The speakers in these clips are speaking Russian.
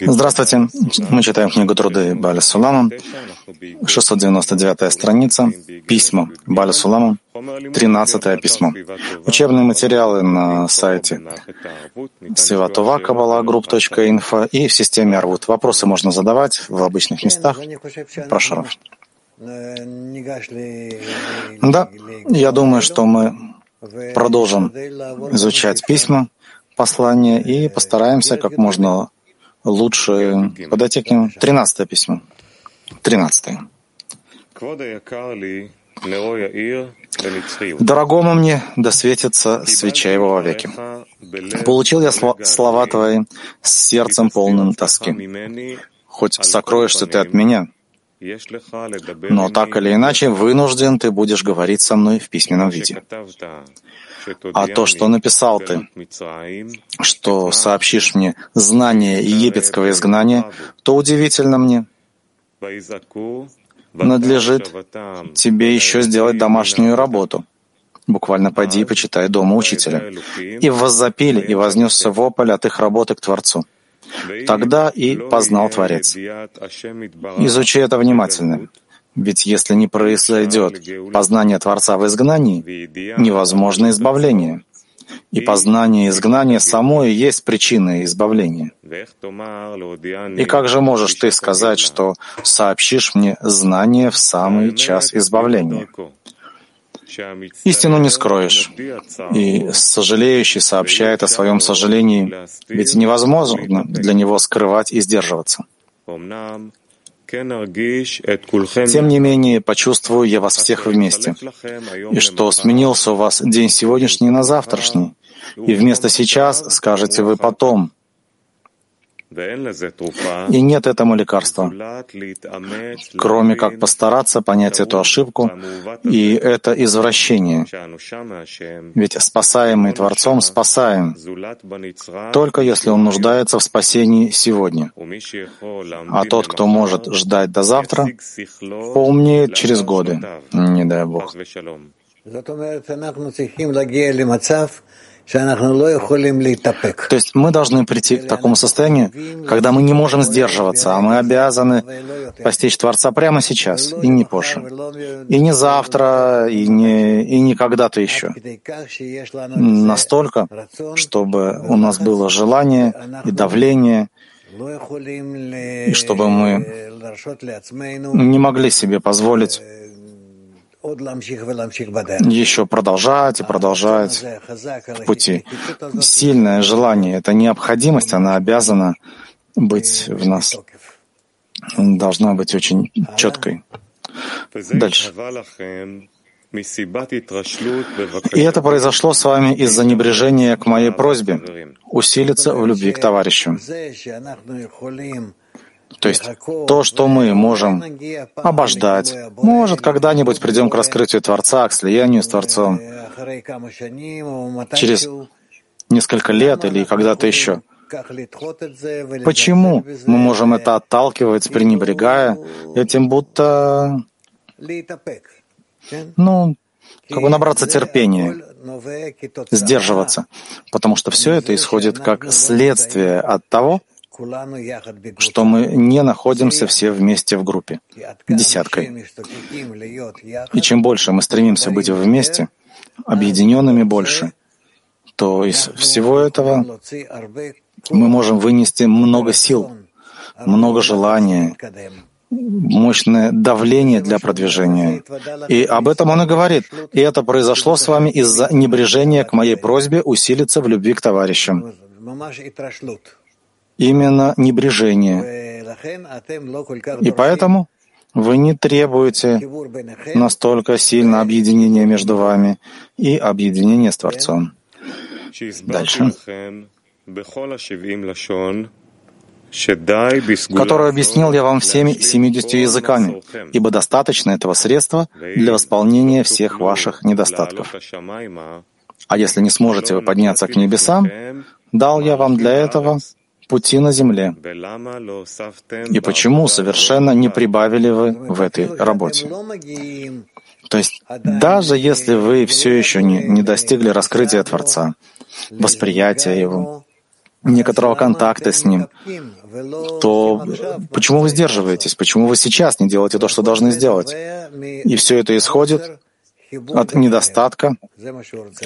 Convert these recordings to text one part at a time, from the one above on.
Здравствуйте. Мы читаем книгу Труды Баля Сулама, 699 страница, письма Баля Сулама, 13 письмо. Учебные материалы на сайте сиватова.кабалагрупп.инфо и в системе Арвуд. Вопросы можно задавать в обычных местах. Прошу. Да, я думаю, что мы продолжим изучать письма, послание и постараемся как можно лучше подойти к ним. Тринадцатое письмо. Тринадцатое. Дорогому мне досветится свеча его вовеки. Получил я слова твои с сердцем полным тоски. Хоть сокроешься ты от меня, но так или иначе вынужден ты будешь говорить со мной в письменном виде. А то, что написал ты, что сообщишь мне знание египетского изгнания, то удивительно мне. Надлежит тебе еще сделать домашнюю работу. Буквально пойди и почитай дома учителя. И воззапили, и вознесся вопль от их работы к Творцу. Тогда и познал Творец. Изучи это внимательно. Ведь если не произойдет познание Творца в изгнании, невозможно избавление. И познание изгнания само и есть причина избавления. И как же можешь ты сказать, что сообщишь мне знание в самый час избавления? Истину не скроешь. И сожалеющий сообщает о своем сожалении, ведь невозможно для него скрывать и сдерживаться. Тем не менее, почувствую я вас всех вместе, и что сменился у вас день сегодняшний на завтрашний, и вместо «сейчас» скажете вы «потом», и нет этому лекарства, кроме как постараться понять эту ошибку и это извращение. Ведь спасаемый Творцом спасаем, только если он нуждается в спасении сегодня. А тот, кто может ждать до завтра, поумнеет через годы, не дай Бог. То есть мы должны прийти к такому состоянию, когда мы не можем сдерживаться, а мы обязаны постичь Творца прямо сейчас, и не позже, и не завтра, и не, и не когда-то еще. Настолько, чтобы у нас было желание и давление, и чтобы мы не могли себе позволить еще продолжать и продолжать в пути. Сильное желание — это необходимость, она обязана быть в нас. Должна быть очень четкой. Дальше. И это произошло с вами из-за небрежения к моей просьбе усилиться в любви к товарищу. То есть то, что мы можем обождать, может, когда-нибудь придем к раскрытию Творца, к слиянию с Творцом, через несколько лет или когда-то еще. Почему мы можем это отталкивать, пренебрегая этим, будто, ну, как бы набраться терпения, сдерживаться, потому что все это исходит как следствие от того, что мы не находимся все вместе в группе, десяткой. И чем больше мы стремимся быть вместе, объединенными больше, то из всего этого мы можем вынести много сил, много желания, мощное давление для продвижения. И об этом он и говорит. И это произошло с вами из-за небрежения к моей просьбе усилиться в любви к товарищам именно небрежение. И поэтому вы не требуете настолько сильно объединения между вами и объединения с Творцом. Дальше. Которую объяснил я вам всеми семидесятью языками, ибо достаточно этого средства для восполнения всех ваших недостатков. А если не сможете вы подняться к небесам, дал я вам для этого пути на земле? И почему совершенно не прибавили вы в этой работе? То есть даже если вы все еще не, не достигли раскрытия Творца, восприятия Его, некоторого контакта с Ним, то почему вы сдерживаетесь? Почему вы сейчас не делаете то, что должны сделать? И все это исходит от недостатка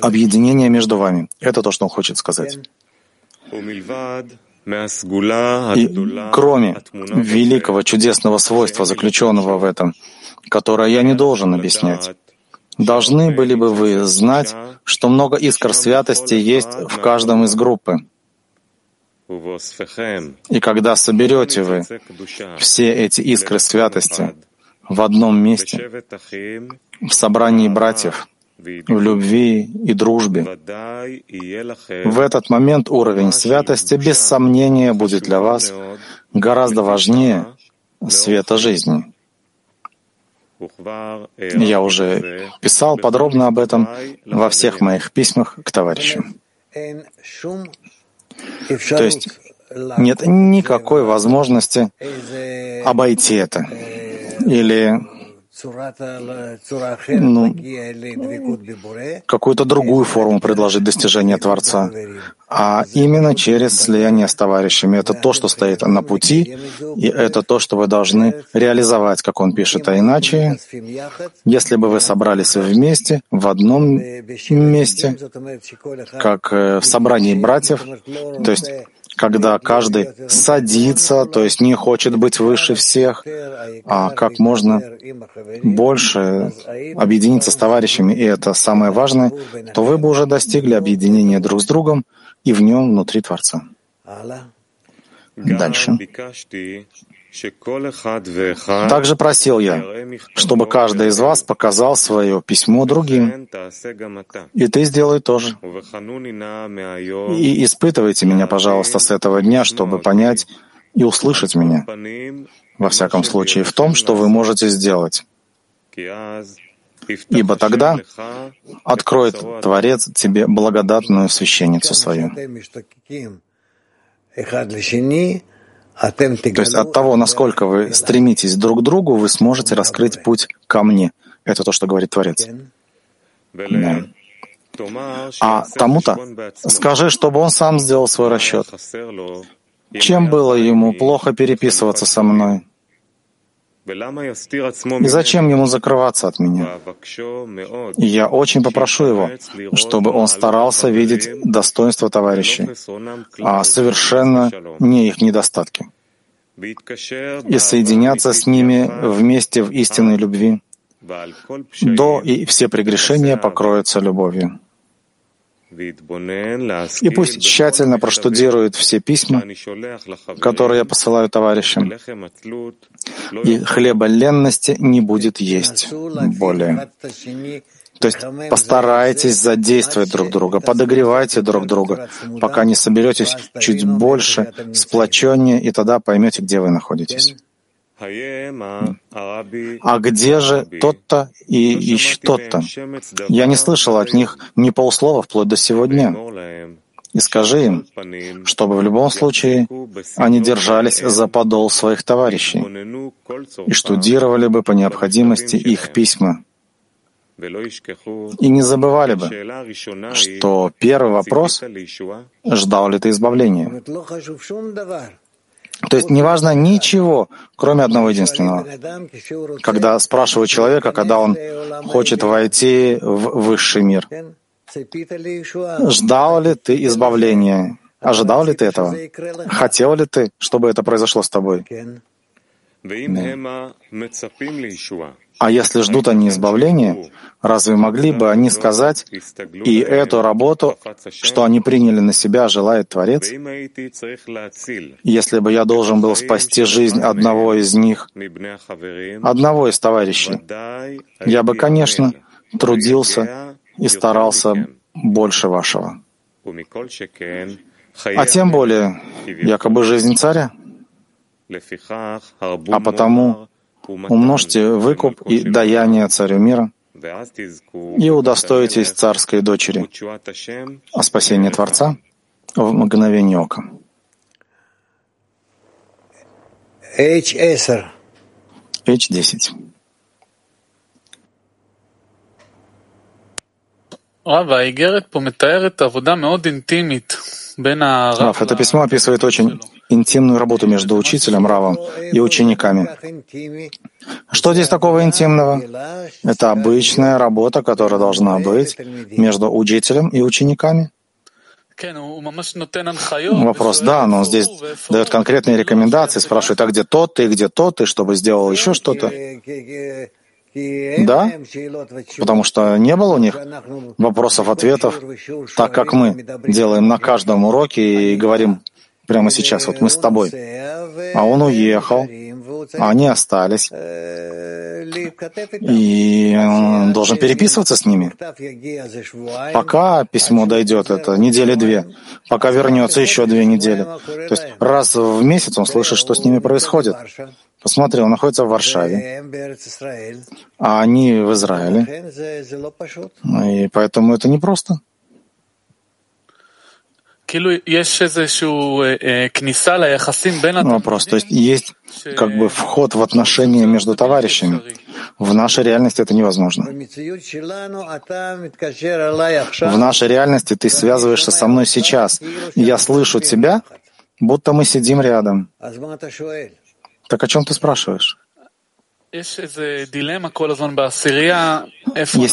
объединения между вами. Это то, что он хочет сказать. И кроме великого чудесного свойства, заключенного в этом, которое я не должен объяснять, должны были бы вы знать, что много искр святости есть в каждом из группы. И когда соберете вы все эти искры святости в одном месте, в собрании братьев, в любви и дружбе. В этот момент уровень святости без сомнения будет для вас гораздо важнее света жизни. Я уже писал подробно об этом во всех моих письмах к товарищам. То есть нет никакой возможности обойти это или ну, какую-то другую форму предложить достижения Творца, а именно через слияние с товарищами. Это то, что стоит на пути, и это то, что вы должны реализовать, как он пишет. А иначе, если бы вы собрались вместе, в одном месте, как э, в собрании братьев, то есть когда каждый садится, то есть не хочет быть выше всех, а как можно больше объединиться с товарищами, и это самое важное, то вы бы уже достигли объединения друг с другом и в нем внутри Творца. Дальше. Также просил я, чтобы каждый из вас показал свое письмо другим. И ты сделай тоже. И испытывайте меня, пожалуйста, с этого дня, чтобы понять и услышать меня. Во всяком случае, в том, что вы можете сделать. Ибо тогда откроет Творец тебе благодатную священницу свою. То есть от того, насколько вы стремитесь друг к другу, вы сможете раскрыть путь ко мне. Это то, что говорит Творец. Да. А тому-то скажи, чтобы он сам сделал свой расчет. Чем было ему плохо переписываться со мной? И зачем ему закрываться от меня? И я очень попрошу его, чтобы он старался видеть достоинство товарищей, а совершенно не их недостатки, и соединяться с ними вместе в истинной любви, до и все прегрешения покроются любовью. И пусть тщательно проштудирует все письма, которые я посылаю товарищам, и хлеба ленности не будет есть более. То есть постарайтесь задействовать друг друга, подогревайте друг друга, пока не соберетесь чуть больше, сплоченнее, и тогда поймете, где вы находитесь. А где же тот-то и еще тот-то? Я не слышал от них ни полслова вплоть до сегодня. И скажи им, чтобы в любом случае они держались за подол своих товарищей и штудировали бы по необходимости их письма. И не забывали бы, что первый вопрос — ждал ли ты избавления? То есть неважно ничего, кроме одного единственного. Когда спрашиваю человека, когда он хочет войти в высший мир, ждал ли ты избавления? Ожидал ли ты этого? Хотел ли ты, чтобы это произошло с тобой? Да. А если ждут они избавления, разве могли бы они сказать, и эту работу, что они приняли на себя, желает Творец? Если бы я должен был спасти жизнь одного из них, одного из товарищей, я бы, конечно, трудился и старался больше вашего. А тем более, якобы жизнь царя. А потому умножьте выкуп и даяние царю мира и удостоитесь царской дочери, а спасение Творца в мгновение ока. H10. H10. רב, האיגרת פה מתארת עבודה מאוד אינטימית Рав, это письмо описывает очень интимную работу между учителем, Равом и учениками. Что здесь такого интимного? Это обычная работа, которая должна быть между учителем и учениками. Вопрос, да, но он здесь дает конкретные рекомендации, спрашивает, а где тот ты, где тот ты, чтобы сделал еще что-то. Да, потому что не было у них вопросов-ответов, так как мы делаем на каждом уроке и говорим прямо сейчас, вот мы с тобой, а он уехал, а они остались, и он должен переписываться с ними. Пока письмо дойдет, это недели две, пока вернется еще две недели. То есть раз в месяц он слышит, что с ними происходит. Посмотри, он находится в Варшаве, а они в Израиле. И поэтому это непросто. Вопрос, то есть есть как бы вход в отношения между товарищами. В нашей реальности это невозможно. В нашей реальности ты связываешься со мной сейчас, я слышу тебя, будто мы сидим рядом. Так о чем ты спрашиваешь? Есть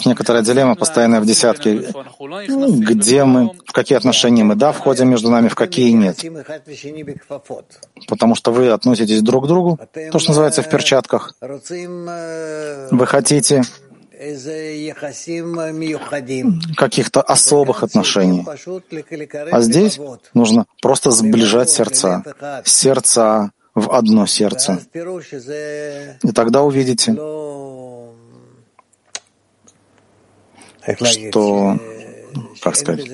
некоторая дилемма, постоянная в десятке, где мы, в какие отношения мы, да, входим между нами, в какие нет. Потому что вы относитесь друг к другу, то, что называется в перчатках. Вы хотите каких-то особых отношений. А здесь нужно просто сближать сердца. Сердца, в одно сердце. И тогда увидите, что, как сказать,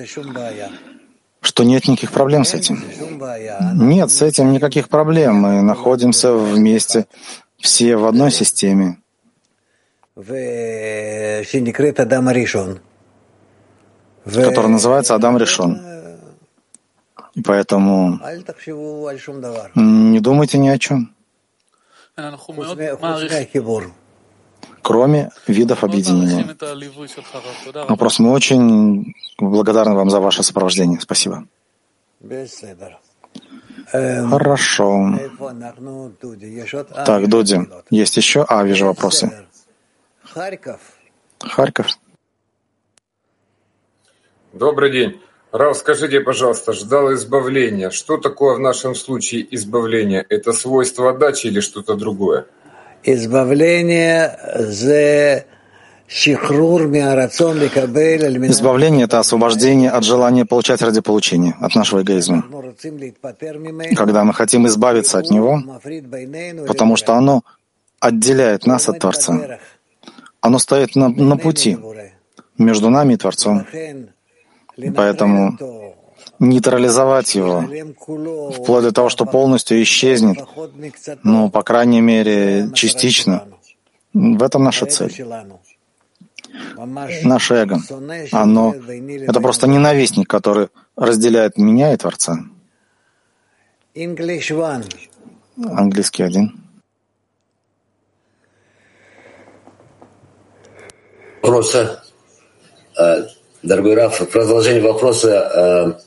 что нет никаких проблем с этим. Нет, с этим никаких проблем. Мы находимся вместе, все в одной системе. Которая называется Адам Решон. И поэтому не думайте ни о чем, кроме видов объединения. Вопрос, мы очень благодарны вам за ваше сопровождение. Спасибо. Хорошо. Так, Дуди, есть еще? А, вижу вопросы. Харьков. Добрый день. Рав, скажите, пожалуйста, ждал избавления. Что такое в нашем случае избавление? Это свойство отдачи или что-то другое? Избавление Избавление — это освобождение от желания получать ради получения, от нашего эгоизма. Когда мы хотим избавиться от него, потому что оно отделяет нас от Творца. Оно стоит на, на пути между нами и Творцом. Поэтому нейтрализовать его, вплоть до того, что полностью исчезнет, ну, по крайней мере, частично, в этом наша цель. Наше эго, оно — это просто ненавистник, который разделяет меня и Творца. Английский один. Просто дорогой Раф, продолжение вопроса.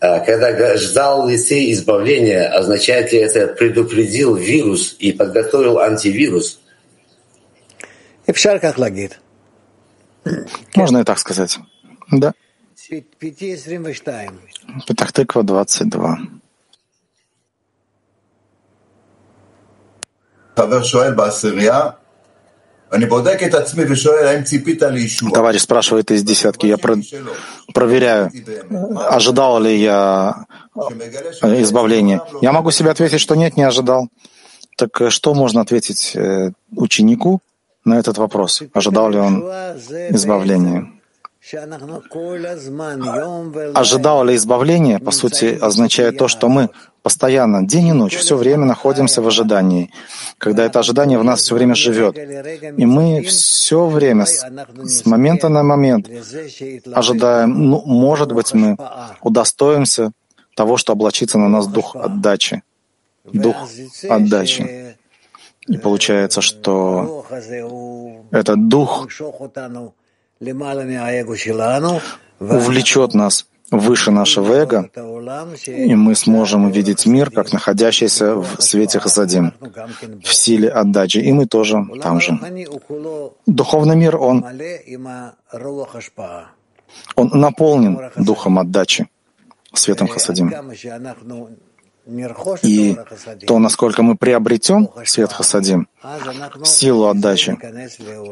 Э, э, когда ждал Лисей избавления, означает ли это предупредил вирус и подготовил антивирус? Можно и так сказать. Да. Петахтыква 22. Хавер Шуэль Басырия, Товарищ спрашивает из десятки, я про проверяю, ожидал ли я избавления. Я могу себе ответить, что нет, не ожидал. Так что можно ответить э, ученику на этот вопрос? Ожидал ли он избавления? Ожидал ли избавления, по сути, означает то, что мы постоянно, день и ночь, все время находимся в ожидании, когда это ожидание в нас все время живет. И мы все время, с, с момента на момент, ожидаем, ну, может быть, мы удостоимся того, что облачится на нас дух отдачи. Дух отдачи. И получается, что этот дух увлечет нас выше нашего эго, и мы сможем увидеть мир, как находящийся в свете Хасадим, в силе отдачи, и мы тоже там же. Духовный мир, он, он наполнен духом отдачи, светом Хасадим. И то, насколько мы приобретем свет Хасадим, силу отдачи,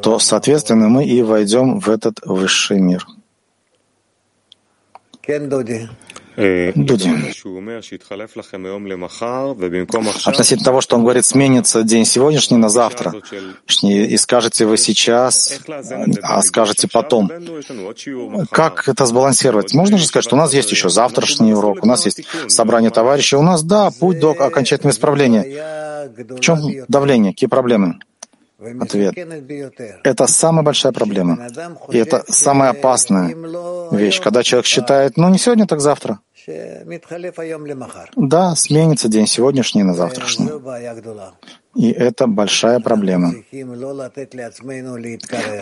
то, соответственно, мы и войдем в этот высший мир. Дуди. Относительно того, что он говорит, сменится день сегодняшний на завтра, и скажете вы сейчас, а скажете потом. Как это сбалансировать? Можно же сказать, что у нас есть еще завтрашний урок, у нас есть собрание товарищей, у нас, да, путь до окончательного исправления. В чем давление? Какие проблемы? Ответ. Это самая большая проблема. И это самая опасная вещь, когда человек считает, ну не сегодня, так завтра. Да, сменится день сегодняшний на завтрашний. И это большая проблема.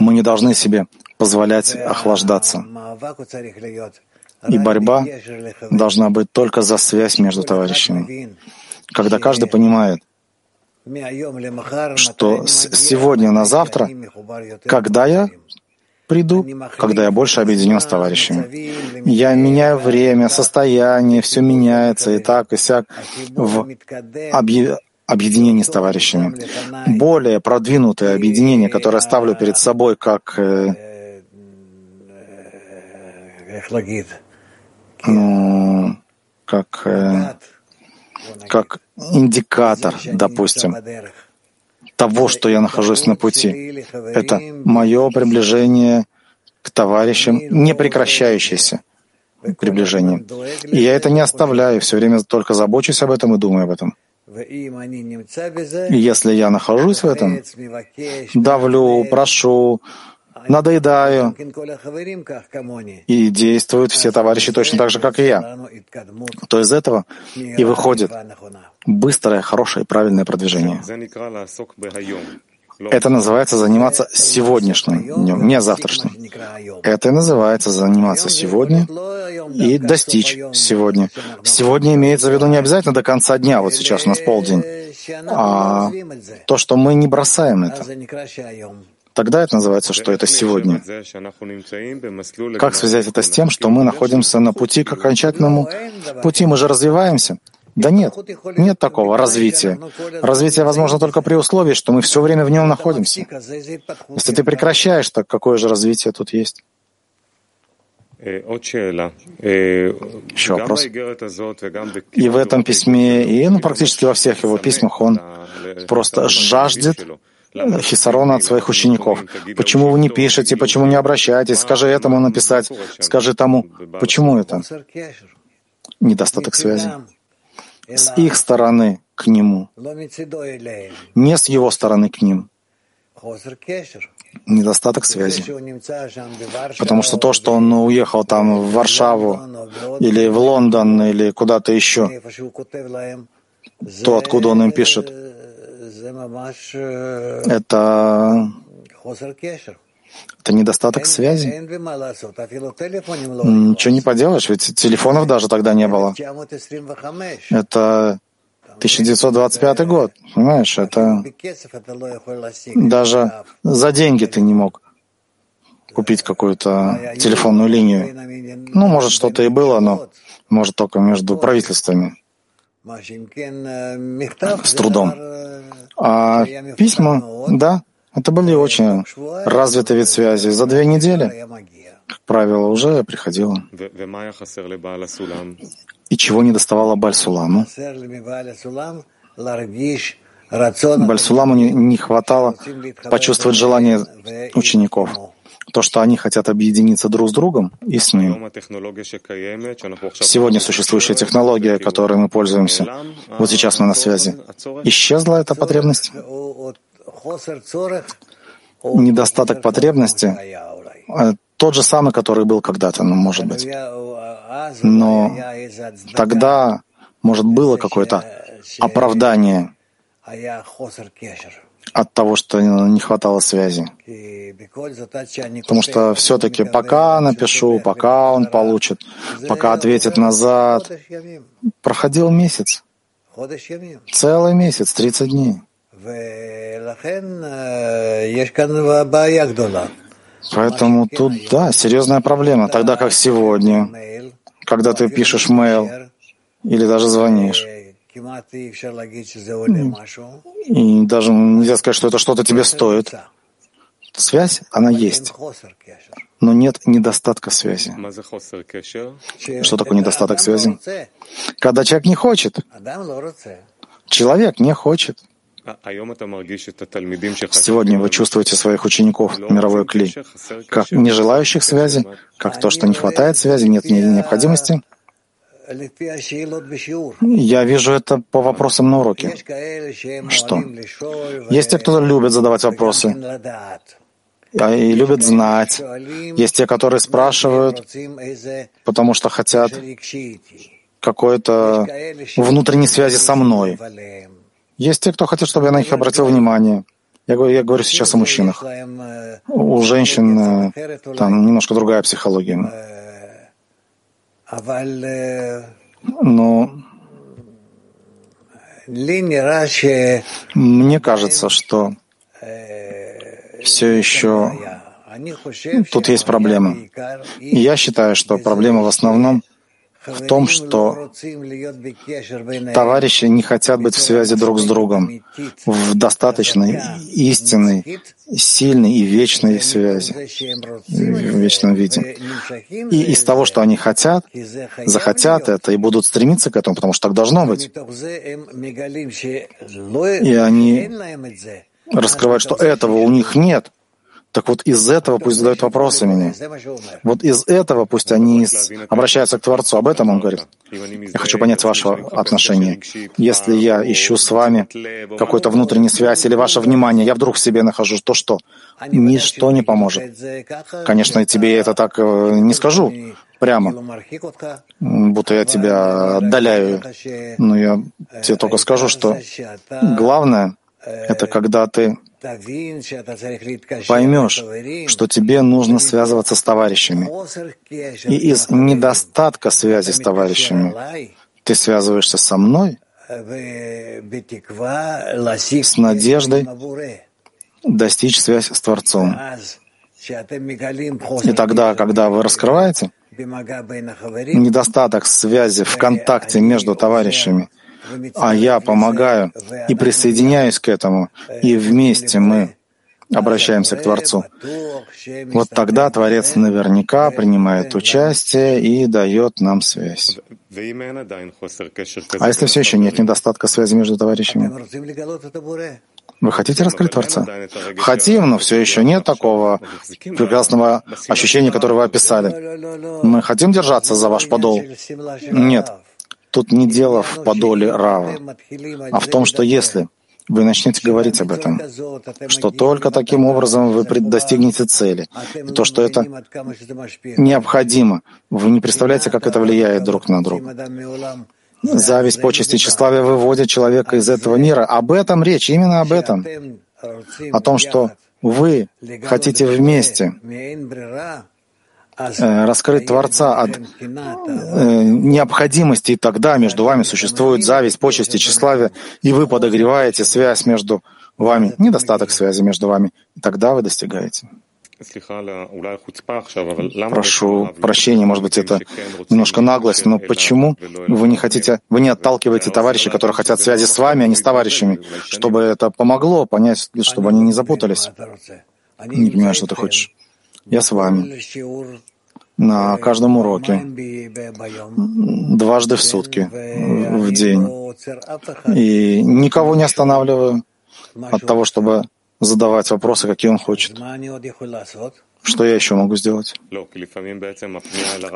Мы не должны себе позволять охлаждаться. И борьба должна быть только за связь между товарищами. Когда каждый понимает, что с сегодня на завтра, когда я приду, когда я больше объединен с товарищами. Я меняю время, состояние, все меняется и так, и сяк в объединении с товарищами. Более продвинутое объединение, которое ставлю перед собой как ну, как э, как индикатор, допустим, того, что я нахожусь на пути. Это мое приближение к товарищам, не прекращающееся приближение. И я это не оставляю, все время только забочусь об этом и думаю об этом. И если я нахожусь в этом, давлю, прошу, надоедаю, и действуют все товарищи точно так же, как и я, то из этого и выходит быстрое, хорошее и правильное продвижение. Это называется заниматься сегодняшним днем, не завтрашним. Это и называется заниматься сегодня и достичь сегодня. Сегодня имеется в виду не обязательно до конца дня, вот сейчас у нас полдень, а то, что мы не бросаем это. Тогда это называется, что это сегодня. Как связать это с тем, что мы находимся на пути к окончательному пути? Мы же развиваемся. Да нет, нет такого развития. Развитие возможно только при условии, что мы все время в нем находимся. Если ты прекращаешь, так какое же развитие тут есть? Еще вопрос. И в этом письме, и ну, практически во всех его письмах он просто жаждет хисарона от своих учеников. Почему вы не пишете, почему не обращаетесь? Скажи этому написать, скажи тому. Почему это? Недостаток связи с их стороны к нему, не с его стороны к ним. Недостаток связи. Потому что то, что он уехал там в Варшаву или в Лондон или куда-то еще, то, откуда он им пишет, это это недостаток связи. Ничего не поделаешь, ведь телефонов даже тогда не было. Это 1925 год, понимаешь, это даже за деньги ты не мог купить какую-то телефонную линию. Ну, может, что-то и было, но может только между правительствами. С трудом. А письма, да, это были очень развитый вид связи. За две недели, как правило, уже я приходила. И чего не доставало Бальсуламу? Бальсуламу не, не хватало почувствовать желание учеников, то, что они хотят объединиться друг с другом и с ним. Сегодня существующая технология, которой мы пользуемся, вот сейчас мы на связи, исчезла эта потребность? недостаток потребности э, тот же самый, который был когда-то, ну, может быть. Но тогда, может, было какое-то оправдание от того, что не хватало связи. Потому что все-таки пока напишу, пока он получит, пока ответит назад, проходил месяц. Целый месяц, 30 дней. Поэтому тут, да, серьезная проблема. Тогда как сегодня, когда ты пишешь mail или даже звонишь, и даже нельзя сказать, что это что-то тебе стоит. Связь, она есть. Но нет недостатка связи. Что такое недостаток связи? Когда человек не хочет. Человек не хочет. Сегодня вы чувствуете своих учеников, мировой клей, как не желающих связи, как то, что не хватает связи, нет необходимости. Я вижу это по вопросам на уроке. Что? Есть те, кто любит задавать вопросы а и любят знать. Есть те, которые спрашивают, потому что хотят какой-то внутренней связи со мной. Есть те, кто хотят, чтобы я на них обратил внимание. Я говорю, я говорю сейчас о мужчинах. У женщин э, там немножко другая психология. Но мне кажется, что все еще тут есть проблемы. И я считаю, что проблема в основном в том, что товарищи не хотят быть в связи друг с другом, в достаточной, истинной, сильной и вечной связи, в вечном виде. И из того, что они хотят, захотят это и будут стремиться к этому, потому что так должно быть. И они раскрывают, что этого у них нет, так вот из этого пусть задают вопросы мне. Вот из этого пусть они обращаются к Творцу. Об этом он говорит. Я хочу понять ваше отношение. Если я ищу с вами какую-то внутреннюю связь или ваше внимание, я вдруг в себе нахожу, то что? Ничто не поможет. Конечно, тебе я это так э, не скажу прямо, будто я тебя отдаляю. Но я тебе только скажу, что главное — это когда ты поймешь, что тебе нужно связываться с товарищами. И из недостатка связи с товарищами ты связываешься со мной с надеждой достичь связь с Творцом. И тогда, когда вы раскрываете недостаток связи в контакте между товарищами, а я помогаю и присоединяюсь к этому, и вместе мы обращаемся к Творцу. Вот тогда Творец наверняка принимает участие и дает нам связь. А если все еще нет недостатка связи между товарищами? Вы хотите раскрыть Творца? Хотим, но все еще нет такого прекрасного ощущения, которое вы описали. Мы хотим держаться за ваш подол? Нет. Тут не дело в подоле Рава, а в том, что если вы начнете говорить об этом, что только таким образом вы достигнете цели, и то, что это необходимо, вы не представляете, как это влияет друг на друга. Зависть, почести, тщеславие выводят человека из этого мира. Об этом речь, именно об этом. О том, что вы хотите вместе Э, раскрыть Творца от э, необходимости, и тогда между вами существует зависть, почести, тщеславие, и вы подогреваете связь между вами, недостаток связи между вами, и тогда вы достигаете. Прошу прощения, может быть, это немножко наглость, но почему вы не хотите, вы не отталкиваете товарищей, которые хотят связи с вами, а не с товарищами, чтобы это помогло понять, чтобы они не запутались? Не понимаю, что ты хочешь. Я с вами на каждом уроке, дважды в сутки, в день. И никого не останавливаю от того, чтобы задавать вопросы, какие он хочет. Что я еще могу сделать?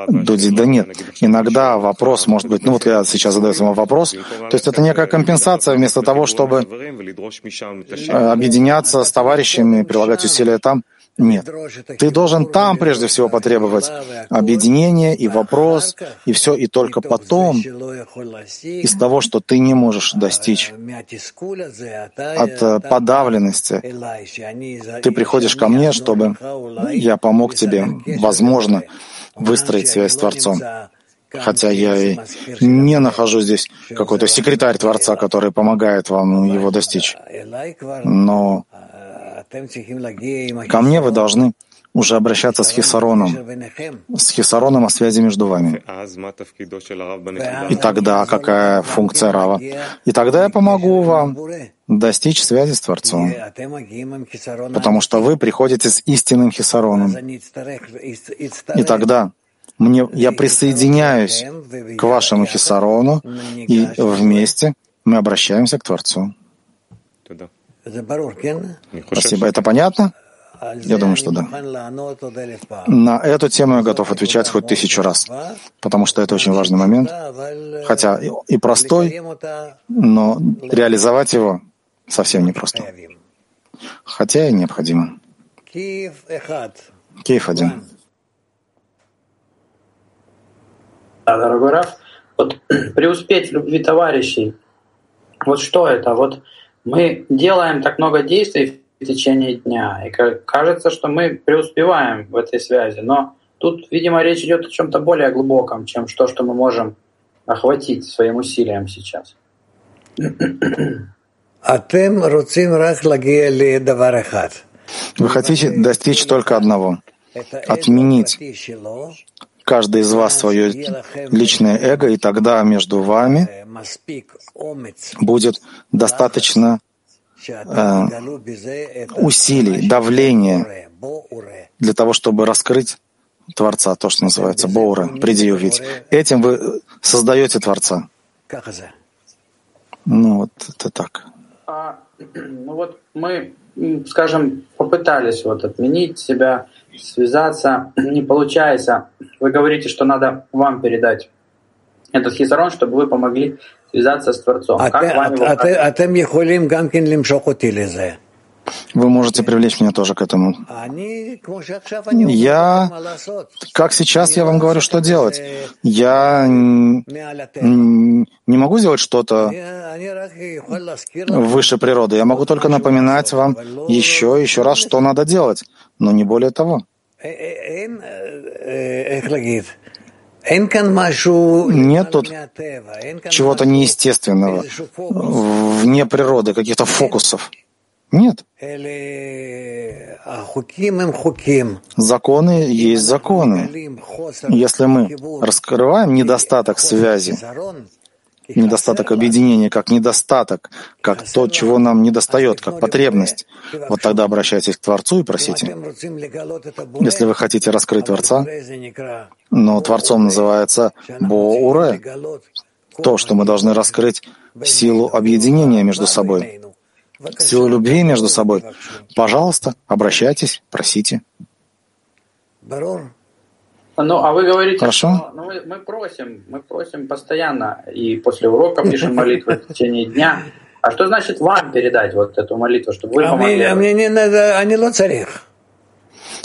Дуди, да нет. Иногда вопрос может быть, ну вот я сейчас задаю ему вопрос, то есть это некая компенсация вместо того, чтобы объединяться с товарищами, прилагать усилия там. Нет. Ты должен там прежде всего потребовать объединения и вопрос, и все, и только потом из того, что ты не можешь достичь от подавленности, ты приходишь ко мне, чтобы я помог тебе, возможно, выстроить связь с Творцом. Хотя я и не нахожу здесь какой-то секретарь Творца, который помогает вам его достичь. Но Ко мне вы должны уже обращаться с Хисароном, с Хисароном о связи между вами. И тогда какая функция Рава? И тогда я помогу вам достичь связи с Творцом, потому что вы приходите с истинным Хисароном. И тогда мне, я присоединяюсь к вашему Хисарону, и вместе мы обращаемся к Творцу. Спасибо. Это понятно? Я думаю, что да. На эту тему я готов отвечать хоть тысячу раз, потому что это очень важный момент, хотя и простой, но реализовать его совсем непросто. Хотя и необходимо. Киев один. Да, дорогой Раф, вот преуспеть в любви товарищей, вот что это? Вот мы делаем так много действий в течение дня, и кажется, что мы преуспеваем в этой связи, но тут, видимо, речь идет о чем-то более глубоком, чем то, что мы можем охватить своим усилием сейчас. Вы хотите достичь только одного — отменить каждый из вас свое личное эго, и тогда между вами будет достаточно э, усилий, давления для того, чтобы раскрыть Творца, то, что называется Боура, приди и увидь. Этим вы создаете Творца. Ну вот это так. А, ну вот мы, скажем, попытались вот отменить себя, связаться, не получается. Вы говорите, что надо вам передать этот хисарон, чтобы вы помогли связаться с Творцом. А как вам его вы можете привлечь меня тоже к этому. Я, как сейчас я вам говорю, что делать. Я не могу сделать что-то выше природы. Я могу только напоминать вам еще и еще раз, что надо делать, но не более того. Нет тут чего-то неестественного, вне природы, каких-то фокусов. Нет. Законы есть законы. Если мы раскрываем недостаток связи, недостаток объединения, как недостаток, как то, чего нам недостает, как потребность, вот тогда обращайтесь к Творцу и просите. Если вы хотите раскрыть Творца, но Творцом называется Боуре, то, что мы должны раскрыть силу объединения между собой. Силу любви между собой, пожалуйста, обращайтесь, просите. Ну, а вы говорите, Хорошо? что ну, мы, мы просим, мы просим постоянно, и после урока пишем молитвы в течение дня. А что значит вам передать вот эту молитву, чтобы вы помогли? А мне не надо, они лоцарих.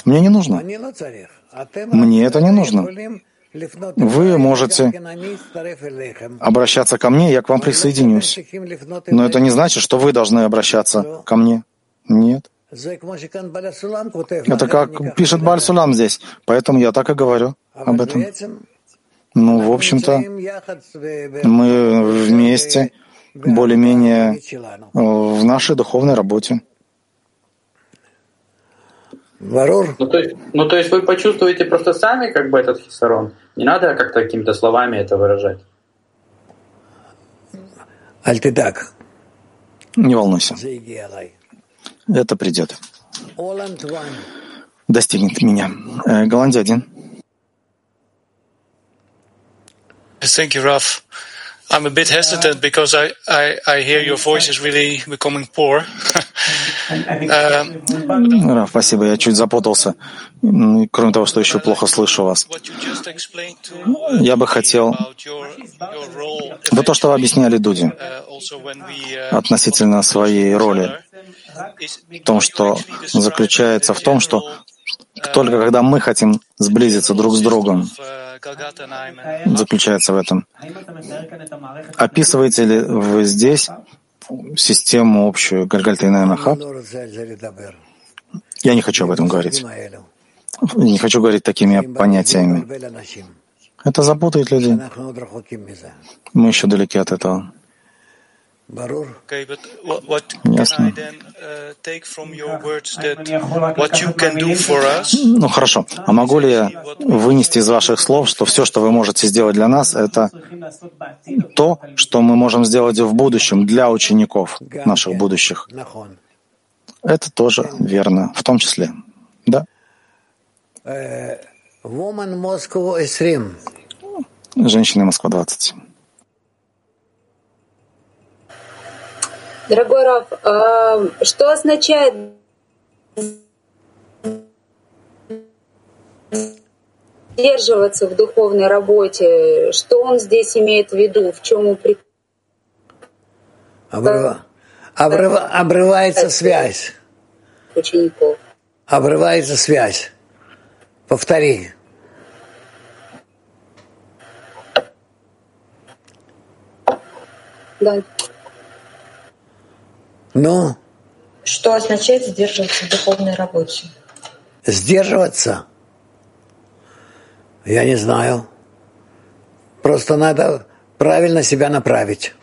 Мне не нужно. Мне это не нужно. Вы можете обращаться ко мне, я к вам присоединюсь. Но это не значит, что вы должны обращаться ко мне. Нет. Это как пишет Бальсулам здесь. Поэтому я так и говорю об этом. Ну, в общем-то, мы вместе более-менее в нашей духовной работе. Ну то, есть, ну, то есть вы почувствуете просто сами как бы этот хисарон? Не надо как-то какими-то словами это выражать? Альтидак. Не волнуйся. Это придет. Достигнет меня. Э, Голландия один. Thank you, Raf. I'm a bit hesitant because I, I, I hear your voice is really becoming poor. Раф, спасибо, я чуть запутался. Кроме того, что еще плохо слышу вас. Я бы хотел... Вот то, что вы объясняли Дуди относительно своей роли, в том, что заключается в том, что только когда мы хотим сблизиться друг с другом, заключается в этом. Описываете ли вы здесь систему общую Гальгальтайна Маха? Я не хочу об этом говорить. Не хочу говорить такими понятиями. Это запутает людей. Мы еще далеки от этого. Ясно. Ну хорошо. А могу ли я вынести из ваших слов, что все, что вы можете сделать для нас, это то, что мы можем сделать в будущем для учеников наших будущих? Это тоже верно, в том числе. Да? Женщины Москва 20. Дорогой Раф, а что означает сдерживаться в духовной работе? Что он здесь имеет в виду? В чем упрек? Обрыва... Обрыва... Обрывается связь. Учеников. Обрывается связь. Повтори. Да. Ну? Что означает сдерживаться в духовной работе? Сдерживаться? Я не знаю. Просто надо правильно себя направить.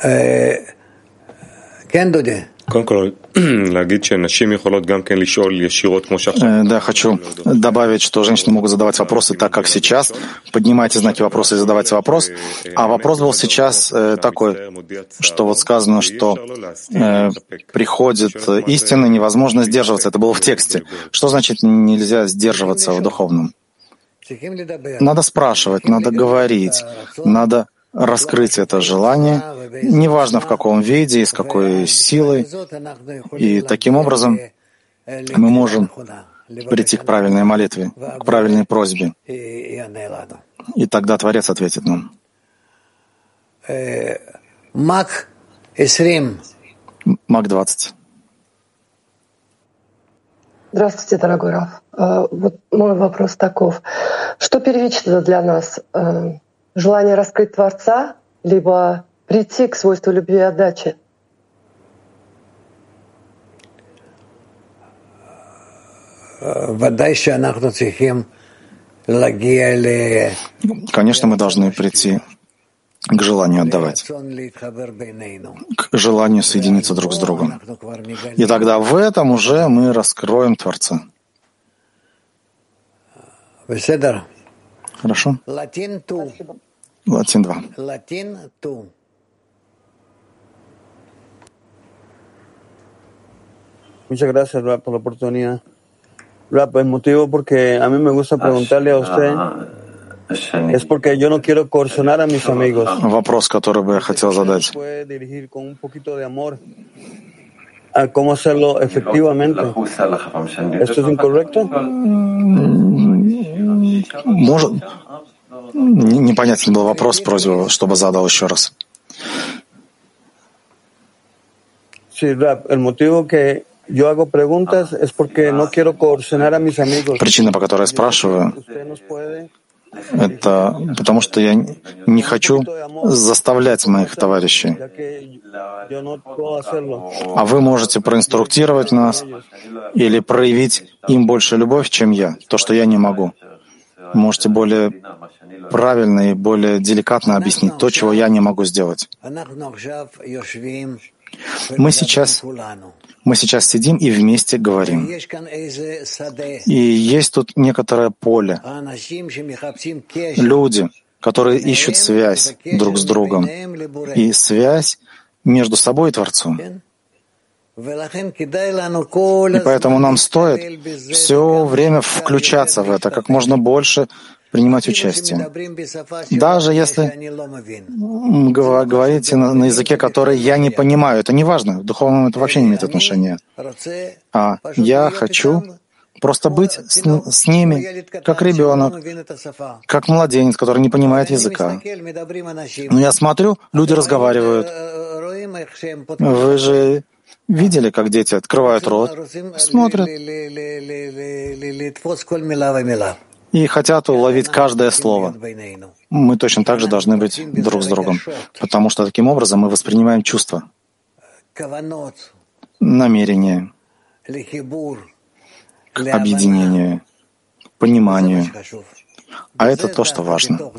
כן, Э, да, хочу добавить, что женщины могут задавать вопросы так, как сейчас. Поднимайте знаки вопроса и задавайте вопрос. А вопрос был сейчас э, такой, что вот сказано, что э, приходит истина, невозможно сдерживаться. Это было в тексте. Что значит нельзя сдерживаться в духовном? Надо спрашивать, надо говорить, надо раскрыть это желание, неважно в каком виде и с какой силой. И таким образом мы можем прийти к правильной молитве, к правильной просьбе. И тогда Творец ответит нам. Мак 20. Мак 20. Здравствуйте, дорогой Раф. Вот мой вопрос таков. Что первично для нас? Желание раскрыть Творца, либо прийти к свойству любви и отдачи? Конечно, мы должны прийти к желанию отдавать, к желанию соединиться друг с другом. И тогда в этом уже мы раскроем Творца. Хорошо? Латин 2. Латин 2. Muchas gracias, Rap, por la oportunidad. Rap, el motivo porque a mí me gusta preguntarle a usted es porque yo no quiero coercionar a mis amigos. Вопрос, который бы я хотел задать. Puede dirigir con un poquito de amor a cómo hacerlo efectivamente. ¿Esto es incorrecto? Может, непонятен был вопрос, просьба, чтобы задал еще раз. Причина, по которой я спрашиваю, это потому что я не хочу заставлять моих товарищей. А вы можете проинструктировать нас или проявить им больше любовь, чем я, то, что я не могу. Можете более правильно и более деликатно объяснить то, чего я не могу сделать. Мы сейчас, мы сейчас сидим и вместе говорим. И есть тут некоторое поле. Люди, которые ищут связь друг с другом. И связь между собой и Творцом. И поэтому нам стоит все время включаться в это, как можно больше принимать участие. Даже если говорите на, на языке, который я не понимаю, это не важно, в духовном это вообще не имеет отношения. А я хочу просто быть с, с ними, как ребенок, как младенец, который не понимает языка. Но я смотрю, люди разговаривают. Вы же видели, как дети открывают рот, смотрят и хотят уловить каждое слово. Мы точно так же должны быть друг с другом, потому что таким образом мы воспринимаем чувства, намерения к объединению, пониманию. А это то, что важно.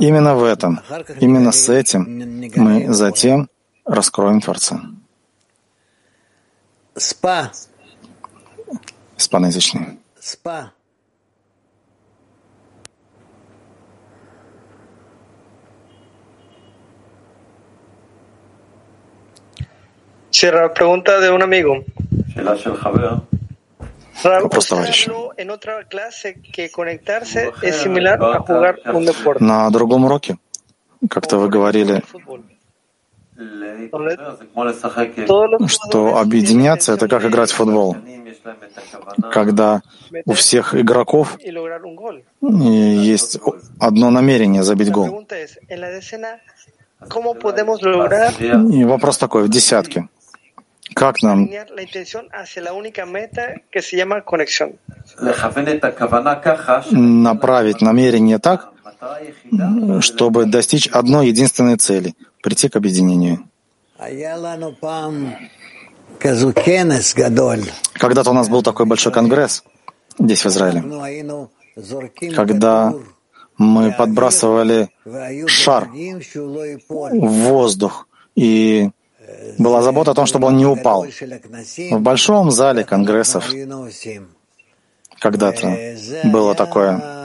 Именно в этом, именно с этим мы затем раскроем Творца. Спа. Испаноязычный. Спа. Pregunta de un amigo. Вопрос товарища. На другом уроке, как-то вы говорили, что объединяться — это как играть в футбол, когда у всех игроков есть одно намерение забить гол. И вопрос такой, в десятке. Как нам направить намерение так, чтобы достичь одной единственной цели — прийти к объединению? Когда-то у нас был такой большой конгресс здесь, в Израиле, когда мы подбрасывали шар в воздух, и была забота о том, чтобы он не упал. В большом зале конгрессов когда-то было такое.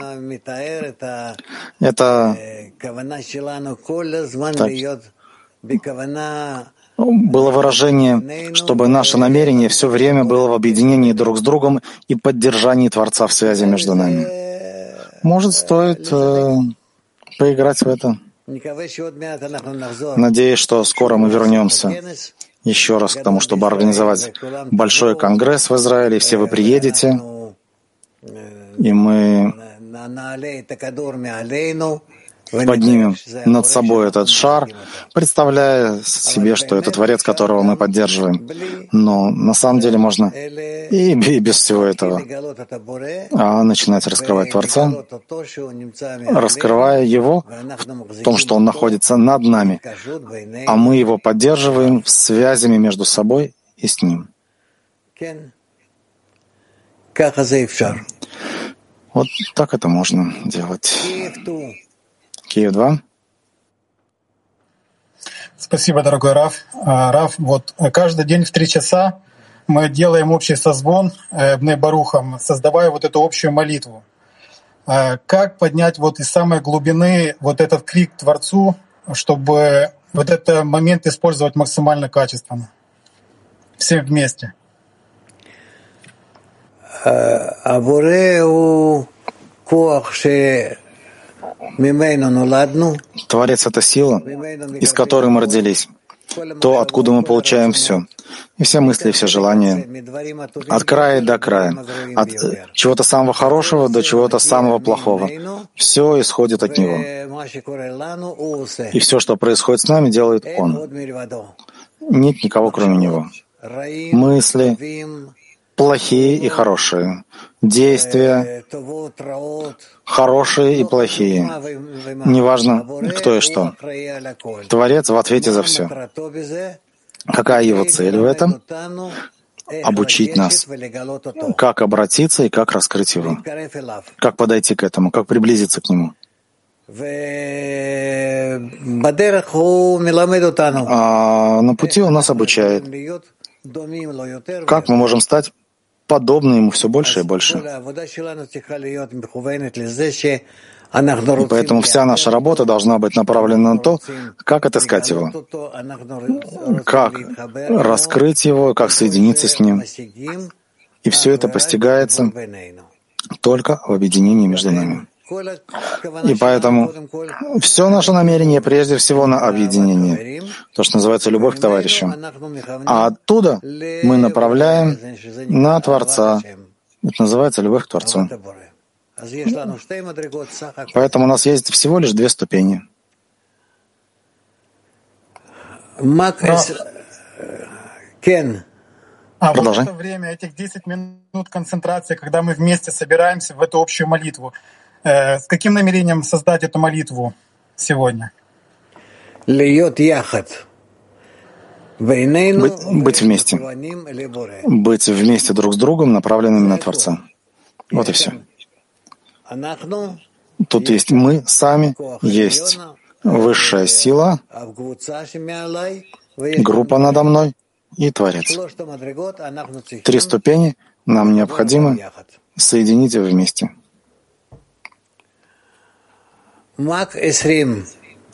Это так, было выражение, чтобы наше намерение все время было в объединении друг с другом и поддержании Творца в связи между нами. Может, стоит э, поиграть в это? Надеюсь, что скоро мы вернемся еще раз к тому, чтобы организовать большой конгресс в Израиле. Все вы приедете, и мы поднимем над собой этот шар, представляя себе, что это Творец, которого мы поддерживаем. Но на самом деле можно и без всего этого. А начинать раскрывать Творца, раскрывая Его в том, что Он находится над нами, а мы Его поддерживаем связями между собой и с Ним. Вот так это можно делать. Киев 2. Спасибо, дорогой Раф. А, Раф, вот э, каждый день в три часа мы делаем общий созвон э, Бней Барухом, создавая вот эту общую молитву. А, как поднять вот из самой глубины вот этот крик Творцу, чтобы вот этот момент использовать максимально качественно? Все вместе. Творец — это сила, из которой мы родились, то, откуда мы получаем все. И все мысли, все желания. От края до края. От чего-то самого хорошего до чего-то самого плохого. Все исходит от Него. И все, что происходит с нами, делает Он. Нет никого, кроме Него. Мысли, плохие и хорошие, действия, хорошие и плохие. Неважно, кто и что. Творец в ответе за все. Какая его цель в этом? Обучить нас, как обратиться и как раскрыть его, как подойти к этому, как приблизиться к нему. А на пути он нас обучает. Как мы можем стать подобны ему все больше и больше. И поэтому вся наша работа должна быть направлена на то, как отыскать его, как раскрыть его, как соединиться с ним. И все это постигается только в объединении между нами. И поэтому все наше намерение прежде всего на объединение, то, что называется любовь к товарищу. А оттуда мы направляем на Творца. Это называется любовь к Творцу. Поэтому у нас есть всего лишь две ступени. Кен. А Продолжай. вот это время, этих 10 минут концентрации, когда мы вместе собираемся в эту общую молитву, с каким намерением создать эту молитву сегодня? Быть, быть вместе. Быть вместе друг с другом, направленными на Творца. Вот и все. Тут есть мы сами, есть высшая сила, группа надо мной и Творец. Три ступени нам необходимо соединить вместе.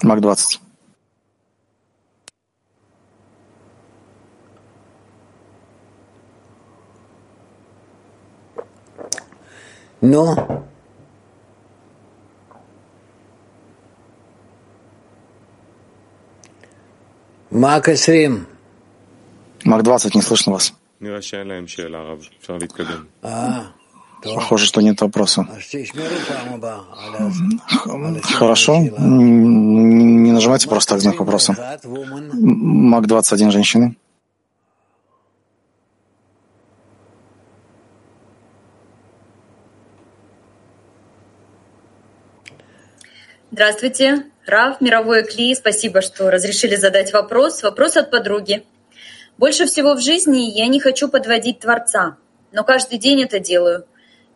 Мак 20. Но Мак 20. Мак 20, не слышно вас. Похоже, что нет вопроса. Хорошо. Не нажимайте просто так знак вопроса. Мак 21 женщины. Здравствуйте. Рав, мировой Кли, спасибо, что разрешили задать вопрос. Вопрос от подруги. Больше всего в жизни я не хочу подводить Творца, но каждый день это делаю.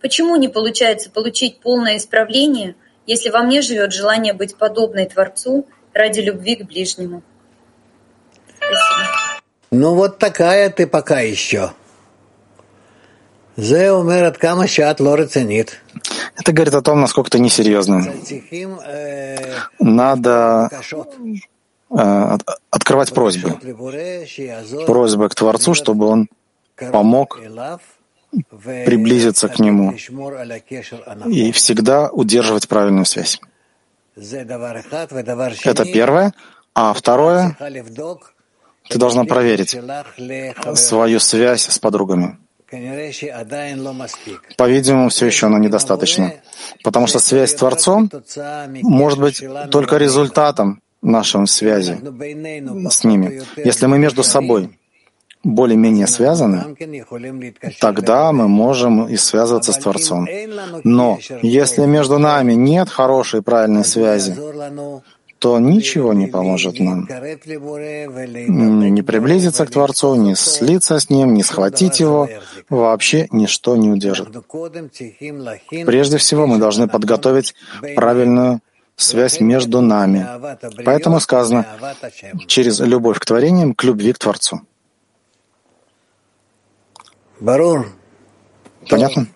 Почему не получается получить полное исправление, если во мне живет желание быть подобной Творцу ради любви к ближнему? Спасибо. Ну вот такая ты пока еще. Это говорит о том, насколько ты несерьезно. Надо э, открывать просьбы. Просьбы к Творцу, чтобы Он помог приблизиться к Нему и всегда удерживать правильную связь. Это первое. А второе, ты должна проверить свою связь с подругами. По-видимому, все еще она недостаточна, потому что связь с Творцом может быть только результатом нашей связи с ними. Если мы между собой более-менее связаны, тогда мы можем и связываться с Творцом. Но если между нами нет хорошей правильной связи, то ничего не поможет нам. Не приблизиться к Творцу, не слиться с Ним, не схватить Его, вообще ничто не удержит. Прежде всего мы должны подготовить правильную связь между нами. Поэтому сказано через любовь к творениям, к любви к Творцу. Понятно?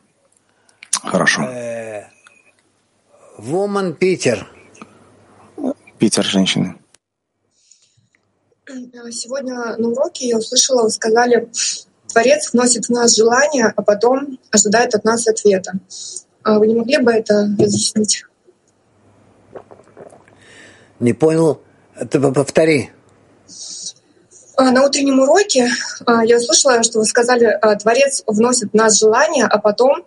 Хорошо. Woman Питер. Питер, женщины. Сегодня на уроке я услышала, вы сказали, Творец вносит в нас желание, а потом ожидает от нас ответа. А вы не могли бы это разъяснить? Не понял. Это повтори. А, на утреннем уроке а, я услышала, что вы сказали, а, Творец вносит в нас желание, а потом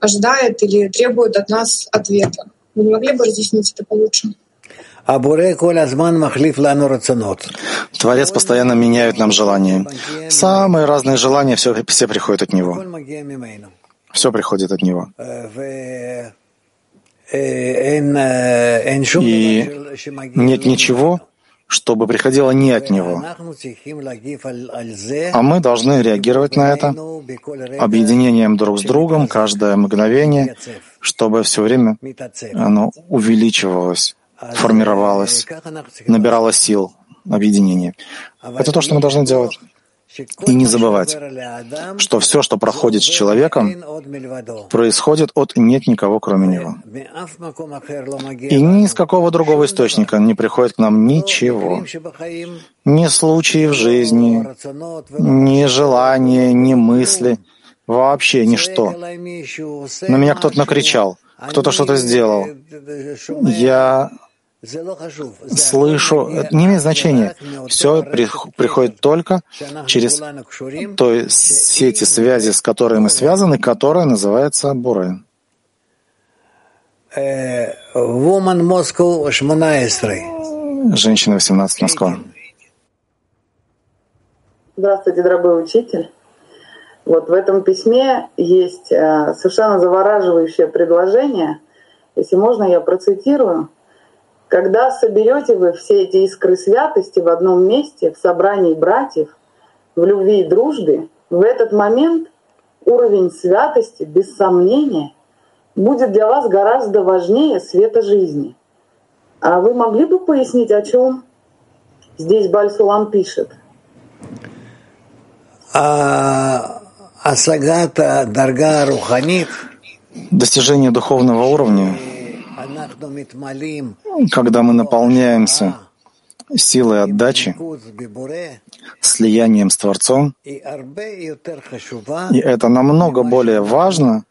ожидает или требует от нас ответа. Вы не могли бы разъяснить это получше? Творец постоянно меняет нам желания. Самые разные желания, все, все приходят от Него. Все приходит от Него. И нет ничего, чтобы приходило не от Него. А мы должны реагировать на это объединением друг с другом каждое мгновение, чтобы все время оно увеличивалось, формировалось, набирало сил, объединение. Это то, что мы должны делать. И не забывать, что все, что проходит с человеком, происходит от «нет никого, кроме него». И ни из какого другого источника не приходит к нам ничего. Ни случаи в жизни, ни желания, ни мысли, вообще ничто. На меня кто-то накричал, кто-то что-то сделал. Я слышу, это не имеет значения. Все приходит только через той сети связи, с которой мы связаны, которая называется Буре. Женщина 18, Москва. Здравствуйте, дорогой учитель. Вот в этом письме есть э, совершенно завораживающее предложение. Если можно, я процитирую. Когда соберете вы все эти искры святости в одном месте, в собрании братьев, в любви и дружбе, в этот момент уровень святости, без сомнения, будет для вас гораздо важнее света жизни. А вы могли бы пояснить, о чем здесь Бальсулам пишет? А, Асагата Дарга Руханит Достижение духовного уровня когда мы наполняемся силой отдачи, слиянием с Творцом, и это намного более важно,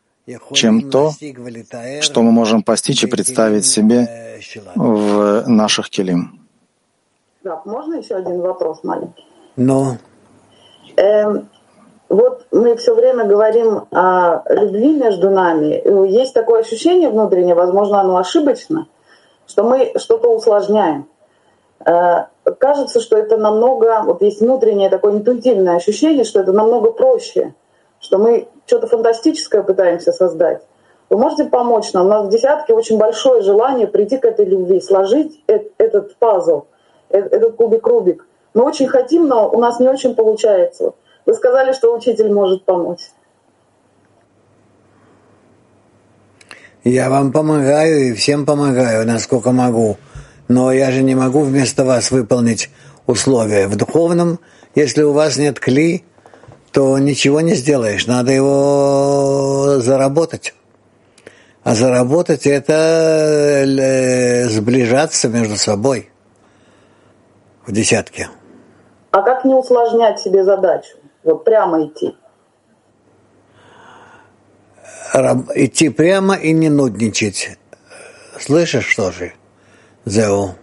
чем то, что мы можем постичь и представить себе в наших келим. Да, можно еще один вопрос маленький? Но. Эм, вот мы все время говорим о любви между нами. Есть такое ощущение внутреннее, возможно, оно ошибочно, что мы что-то усложняем. Э, кажется, что это намного, вот есть внутреннее такое интуитивное ощущение, что это намного проще, что мы что-то фантастическое пытаемся создать. Вы можете помочь нам? У нас в десятке очень большое желание прийти к этой любви, сложить этот пазл, э, этот кубик-рубик. Мы очень хотим, но у нас не очень получается. Вы сказали, что учитель может помочь. Я вам помогаю и всем помогаю, насколько могу. Но я же не могу вместо вас выполнить условия. В духовном, если у вас нет кли, то ничего не сделаешь. Надо его заработать. А заработать — это э, сближаться между собой в десятке. А как не усложнять себе задачу? Вот прямо идти. Идти прямо и не нудничать. Слышишь, что же? Зеу.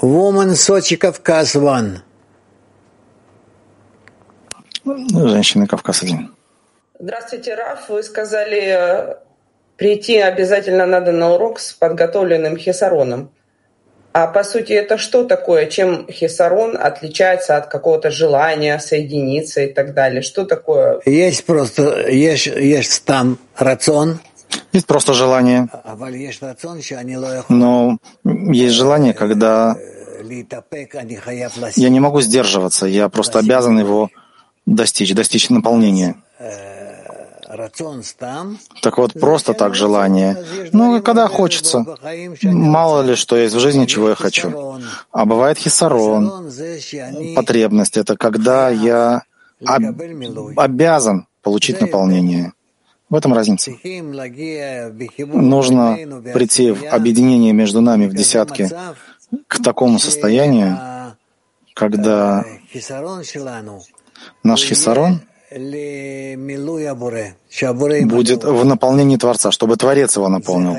Woman Сочи Кавказ One. Женщина Кавказ один. Здравствуйте, Раф. Вы сказали, э, прийти обязательно надо на урок с подготовленным хисароном. А по сути это что такое? Чем хисарон отличается от какого-то желания соединиться и так далее? Что такое? Есть просто, есть, есть там рацион. Есть просто желание. Но есть желание, когда я не могу сдерживаться, я просто обязан его достичь, достичь наполнения. Так вот, просто так желание. Ну, когда хочется. Мало ли, что есть в жизни, чего я хочу. А бывает хисарон, потребность. Это когда я об, обязан получить наполнение. В этом разница. Нужно прийти в объединение между нами в десятке к такому состоянию, когда наш хисарон — будет в наполнении Творца, чтобы Творец его наполнил.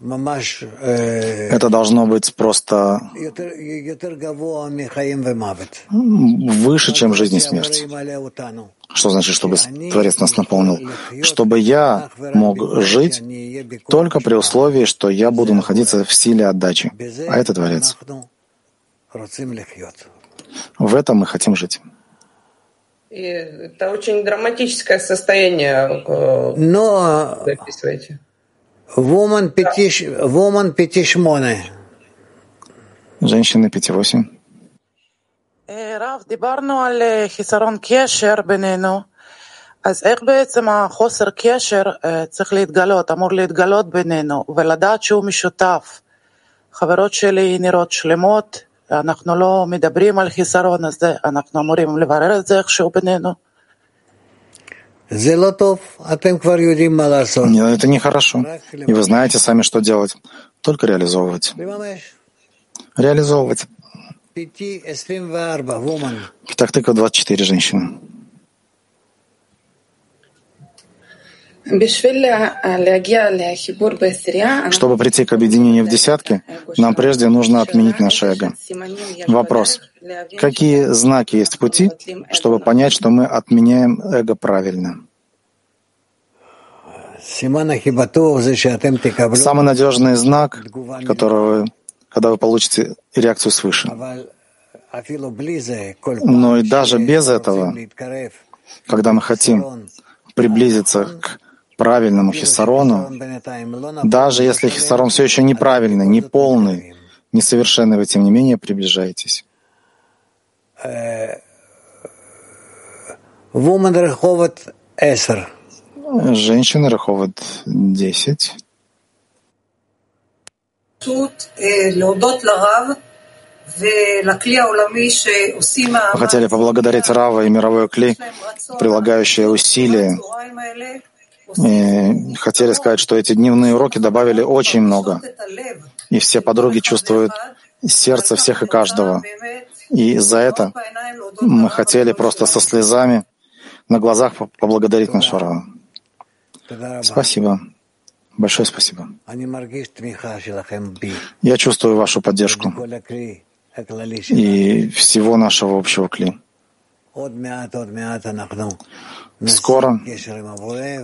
Это должно быть просто выше, чем жизнь и смерть. Что значит, чтобы Творец нас наполнил? Чтобы я мог жить только при условии, что я буду находиться в силе отдачи. А это Творец. В этом мы хотим жить. И это очень драматическое состояние. Э, Но записывайте. Woman пяти, woman пятишмоне. Женщины пяти восемь. רב, דיברנו על חיסרון קשר בינינו, אז איך בעצם החוסר קשר צריך להתגלות, אמור להתגלות בינינו, ולדעת שהוא משותף. חברות שלי נראות שלמות, אנחנו לא מדברים על חיסרון הזה, אנחנו אמורים לברר את זה איכשהו בינינו. Нет, это нехорошо. И вы знаете сами, что делать. Только реализовывать. Реализовывать. Петахтыка 24 женщины. Чтобы прийти к объединению в десятке, нам прежде нужно отменить наше эго. Вопрос. Какие знаки есть в пути, чтобы понять, что мы отменяем эго правильно? Самый надежный знак, который вы, когда вы получите реакцию свыше. Но и даже без этого, когда мы хотим приблизиться к правильному хисарону, даже если хисарон все еще неправильный, неполный, несовершенный, вы тем не менее приближаетесь. Женщина Раховат 10. Мы хотели поблагодарить Рава и мировой кли, прилагающие усилия. И хотели сказать, что эти дневные уроки добавили очень много. И все подруги чувствуют сердце всех и каждого. И за это мы хотели просто со слезами на глазах поблагодарить нашего Рава. Спасибо. Большое спасибо. Я чувствую вашу поддержку и всего нашего общего кли. Скоро,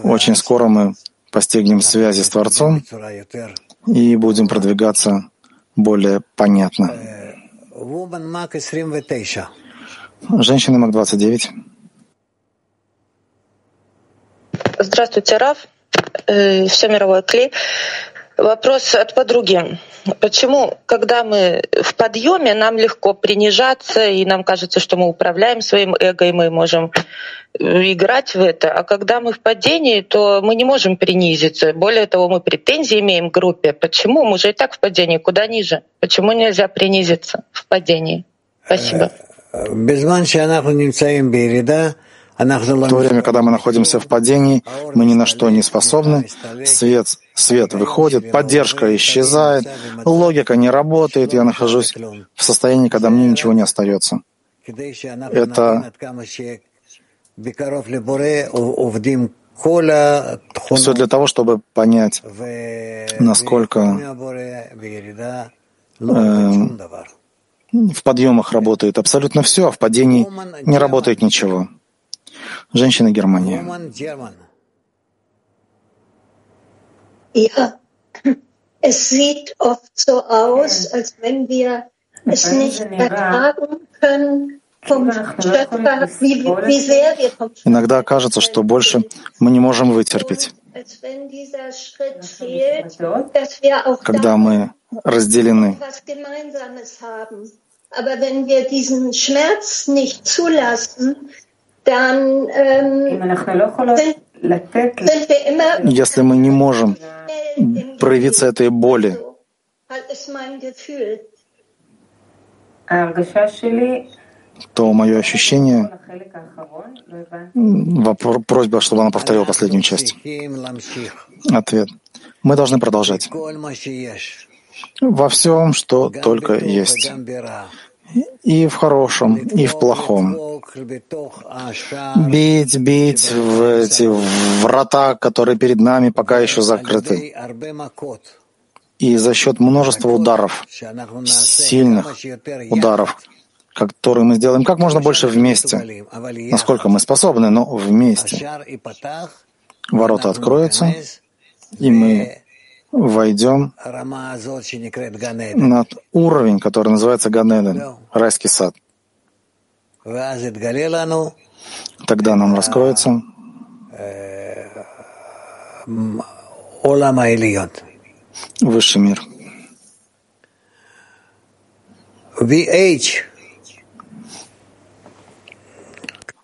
очень скоро мы постигнем связи с Творцом и будем продвигаться более понятно. Женщина МАК-29. Здравствуйте, Раф. Э, Все мировое кли. Вопрос от подруги. Почему, когда мы в подъеме, нам легко принижаться, и нам кажется, что мы управляем своим эго, и мы можем э, играть в это, а когда мы в падении, то мы не можем принизиться. Более того, мы претензии имеем к группе. Почему? Мы же и так в падении, куда ниже. Почему нельзя принизиться в падении? Спасибо. В то время, когда мы находимся в падении, мы ни на что не способны, свет, свет выходит, поддержка исчезает, логика не работает, я нахожусь в состоянии, когда мне ничего не остается. Это все для того, чтобы понять, насколько э, в подъемах работает абсолютно все, а в падении не работает ничего. Женщина Германии. Ja, es sieht oft so aus, als wenn wir es nicht ertragen können, Иногда кажется, что больше мы не можем вытерпеть. Когда мы разделены. Aber wenn wir diesen Schmerz nicht zulassen, если мы не можем проявиться этой боли, то мое ощущение, вопрос, просьба, чтобы она повторила последнюю часть. Ответ. Мы должны продолжать. Во всем, что только есть и в хорошем, и в плохом. Бить, бить в эти врата, которые перед нами пока еще закрыты. И за счет множества ударов, сильных ударов, которые мы сделаем как можно больше вместе, насколько мы способны, но вместе. Ворота откроются, и мы войдем на уровень, который называется Ганеден, райский сад. Тогда нам раскроется высший мир. VH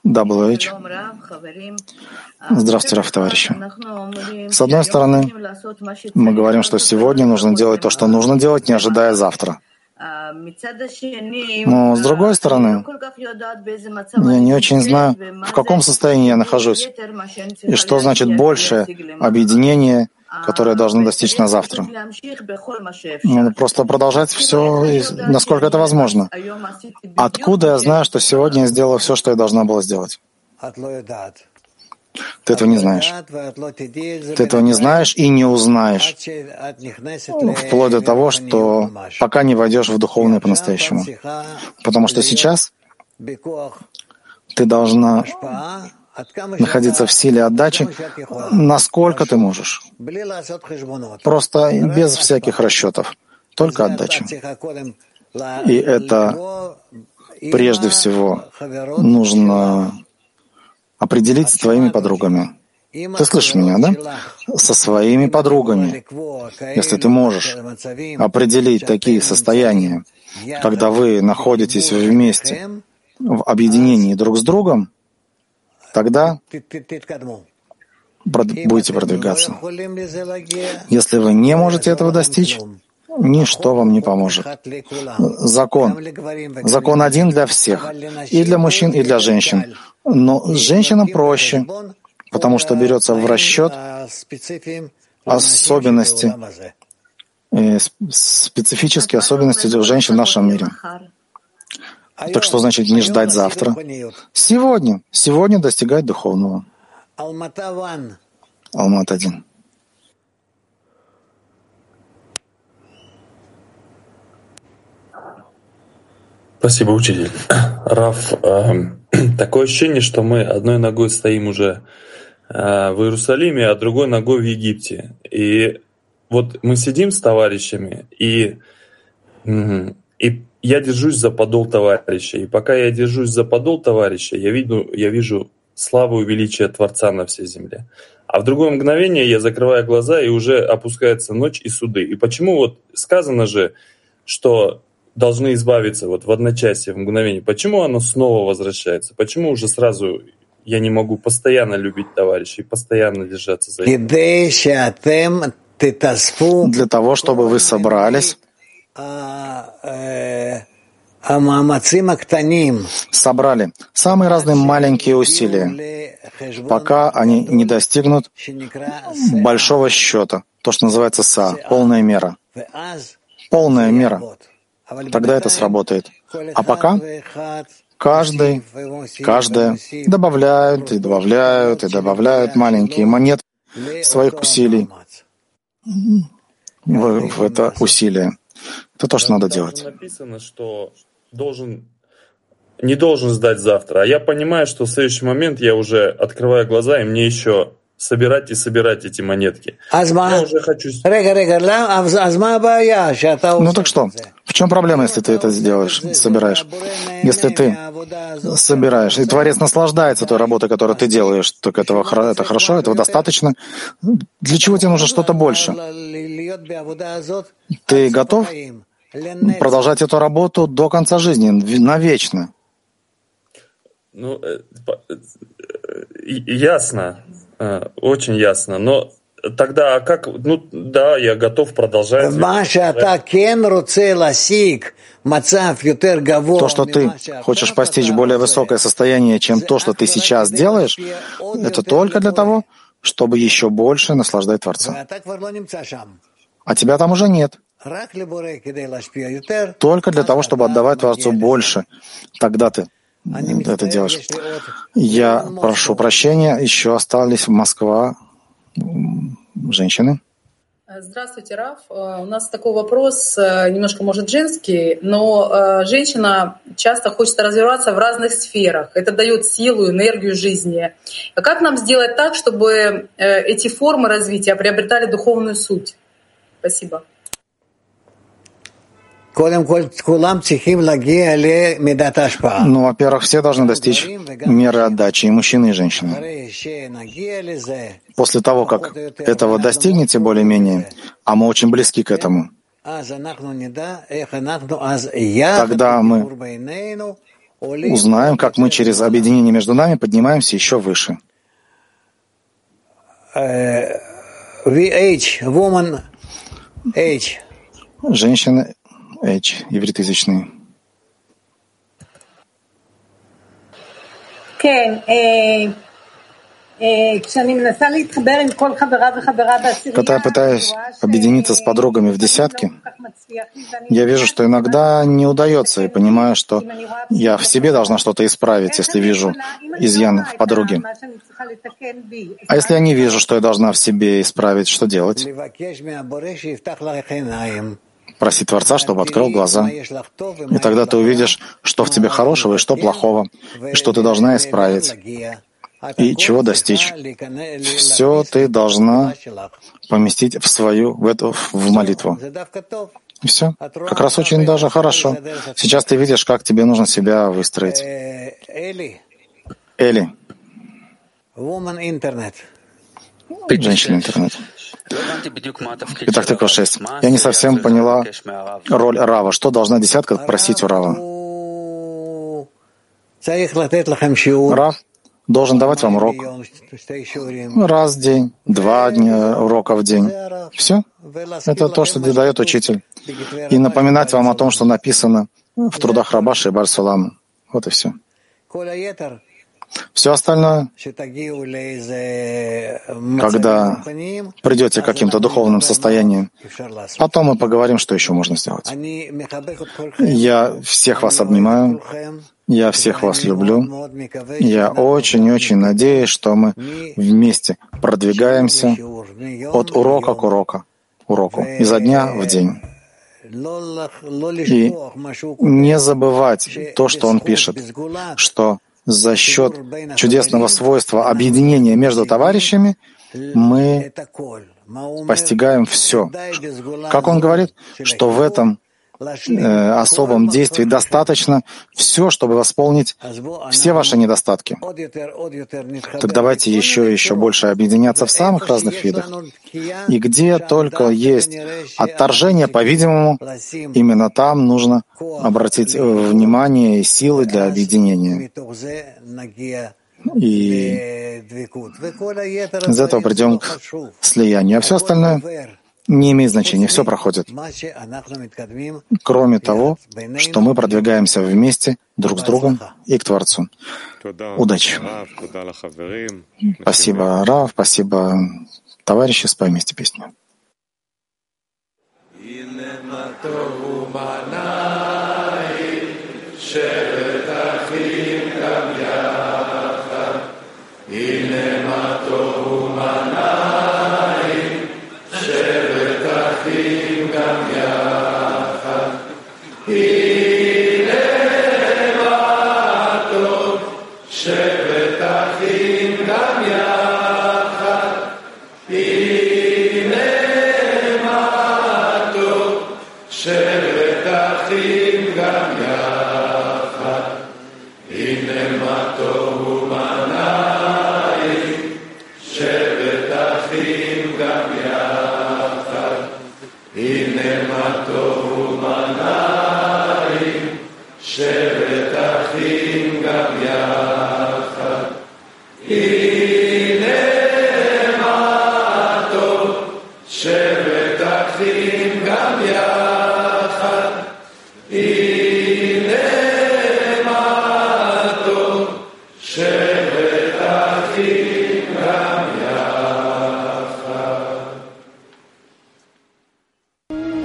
WH. Здравствуйте, Раф, товарищи. С одной стороны, мы говорим, что сегодня нужно делать то, что нужно делать, не ожидая завтра. Но с другой стороны, я не очень знаю, в каком состоянии я нахожусь, и что значит большее объединение, которое должно достичь на завтра. Надо просто продолжать все, насколько это возможно. Откуда я знаю, что сегодня я сделала все, что я должна была сделать? Ты этого не знаешь. Ты этого не знаешь и не узнаешь, вплоть до того, что пока не войдешь в духовное по-настоящему. Потому что сейчас ты должна находиться в силе отдачи, насколько ты можешь. Просто без всяких расчетов, только отдача. И это прежде всего нужно определить с твоими подругами. Ты слышишь меня, да? Со своими подругами. Если ты можешь определить такие состояния, когда вы находитесь вместе в объединении друг с другом, тогда будете продвигаться. Если вы не можете этого достичь, ничто вам не поможет. Закон. Закон один для всех. И для мужчин, и для женщин. Но женщинам проще, потому что берется в расчет особенности, э, специфические особенности женщин в нашем мире. Так что значит не ждать завтра? Сегодня. Сегодня достигать духовного. Алмат-1. Спасибо, учитель. Раф, э, такое ощущение, что мы одной ногой стоим уже э, в Иерусалиме, а другой ногой в Египте. И вот мы сидим с товарищами, и, и я держусь за подол товарища. И пока я держусь за подол товарища, я вижу, я вижу славу и величие Творца на всей земле. А в другое мгновение я закрываю глаза, и уже опускается ночь и суды. И почему вот сказано же, что должны избавиться вот в одночасье, в мгновение. Почему оно снова возвращается? Почему уже сразу я не могу постоянно любить товарищей, постоянно держаться за них? Для того, чтобы вы собрались, собрали самые разные маленькие усилия, пока они не достигнут большого счета, то, что называется СА, полная мера. Полная мера тогда это сработает. А пока каждый, каждая добавляют и добавляют и добавляют маленькие монеты своих усилий в, в это усилие. Это то, что надо делать. Написано, что должен не должен сдать завтра. А я понимаю, что в следующий момент я уже открываю глаза, и мне еще собирать и собирать эти монетки. Я уже хочу... Ну так что? В чем проблема, если ты это сделаешь, собираешь? Если ты собираешь, и Творец наслаждается той работой, которую ты делаешь, так этого это хорошо, этого достаточно. Для чего тебе нужно что-то больше? Ты готов продолжать эту работу до конца жизни, навечно? Ну, э, э, ясно. Э, очень ясно. Но тогда как, ну да, я готов продолжать. То, что ты хочешь постичь более высокое состояние, чем то, что ты сейчас делаешь, это только для того, чтобы еще больше наслаждать Творца. А тебя там уже нет. Только для того, чтобы отдавать Творцу больше. Тогда ты это делаешь. Я прошу прощения, еще остались в Москва женщины. Здравствуйте, Раф. Э, у нас такой вопрос, э, немножко, может, женский, но э, женщина часто хочет развиваться в разных сферах. Это дает силу, энергию жизни. А как нам сделать так, чтобы эти формы развития приобретали духовную суть? Спасибо. Ну, во-первых, все должны достичь меры отдачи, и мужчины, и женщины. После того, как этого достигнете более-менее, а мы очень близки к этому, тогда мы узнаем, как мы через объединение между нами поднимаемся еще выше. VH, woman H. Женщина H, евритоязычный. כן, Когда я пытаюсь объединиться с подругами в десятке, я вижу, что иногда не удается, и понимаю, что я в себе должна что-то исправить, если вижу изъян в подруге. А если я не вижу, что я должна в себе исправить, что делать? Проси Творца, чтобы открыл глаза. И тогда ты увидишь, что в тебе хорошего и что плохого, и что ты должна исправить и чего достичь. Все ты должна поместить в свою, в эту, в молитву. И все. Как раз очень даже хорошо. Сейчас ты видишь, как тебе нужно себя выстроить. Эли. Женщина интернет. Итак, такой шесть. Я не совсем поняла роль Рава. Что должна десятка просить у Рава? Рав должен давать вам урок. Раз в день, два дня урока в день. Все. Это то, что дает учитель. И напоминать вам о том, что написано в трудах Рабаши и Барсулама. Вот и все. Все остальное, когда придете к каким-то духовным состояниям, потом мы поговорим, что еще можно сделать. Я всех вас обнимаю, я всех вас люблю. Я очень-очень надеюсь, что мы вместе продвигаемся от урока к уроку, уроку, изо дня в день. И не забывать то, что он пишет, что за счет чудесного свойства объединения между товарищами мы постигаем все. Как он говорит, что в этом э, особом действии достаточно все, чтобы восполнить все ваши недостатки. Так давайте еще и еще больше объединяться в самых разных видах. И где только есть отторжение, по-видимому, именно там нужно обратить внимание и силы для объединения. И из этого придем к слиянию. А все остальное не имеет значения, все проходит. Кроме того, что мы продвигаемся вместе друг с другом и к Творцу. Удачи. Спасибо, Рав, спасибо, товарищи, спой вместе песню. Share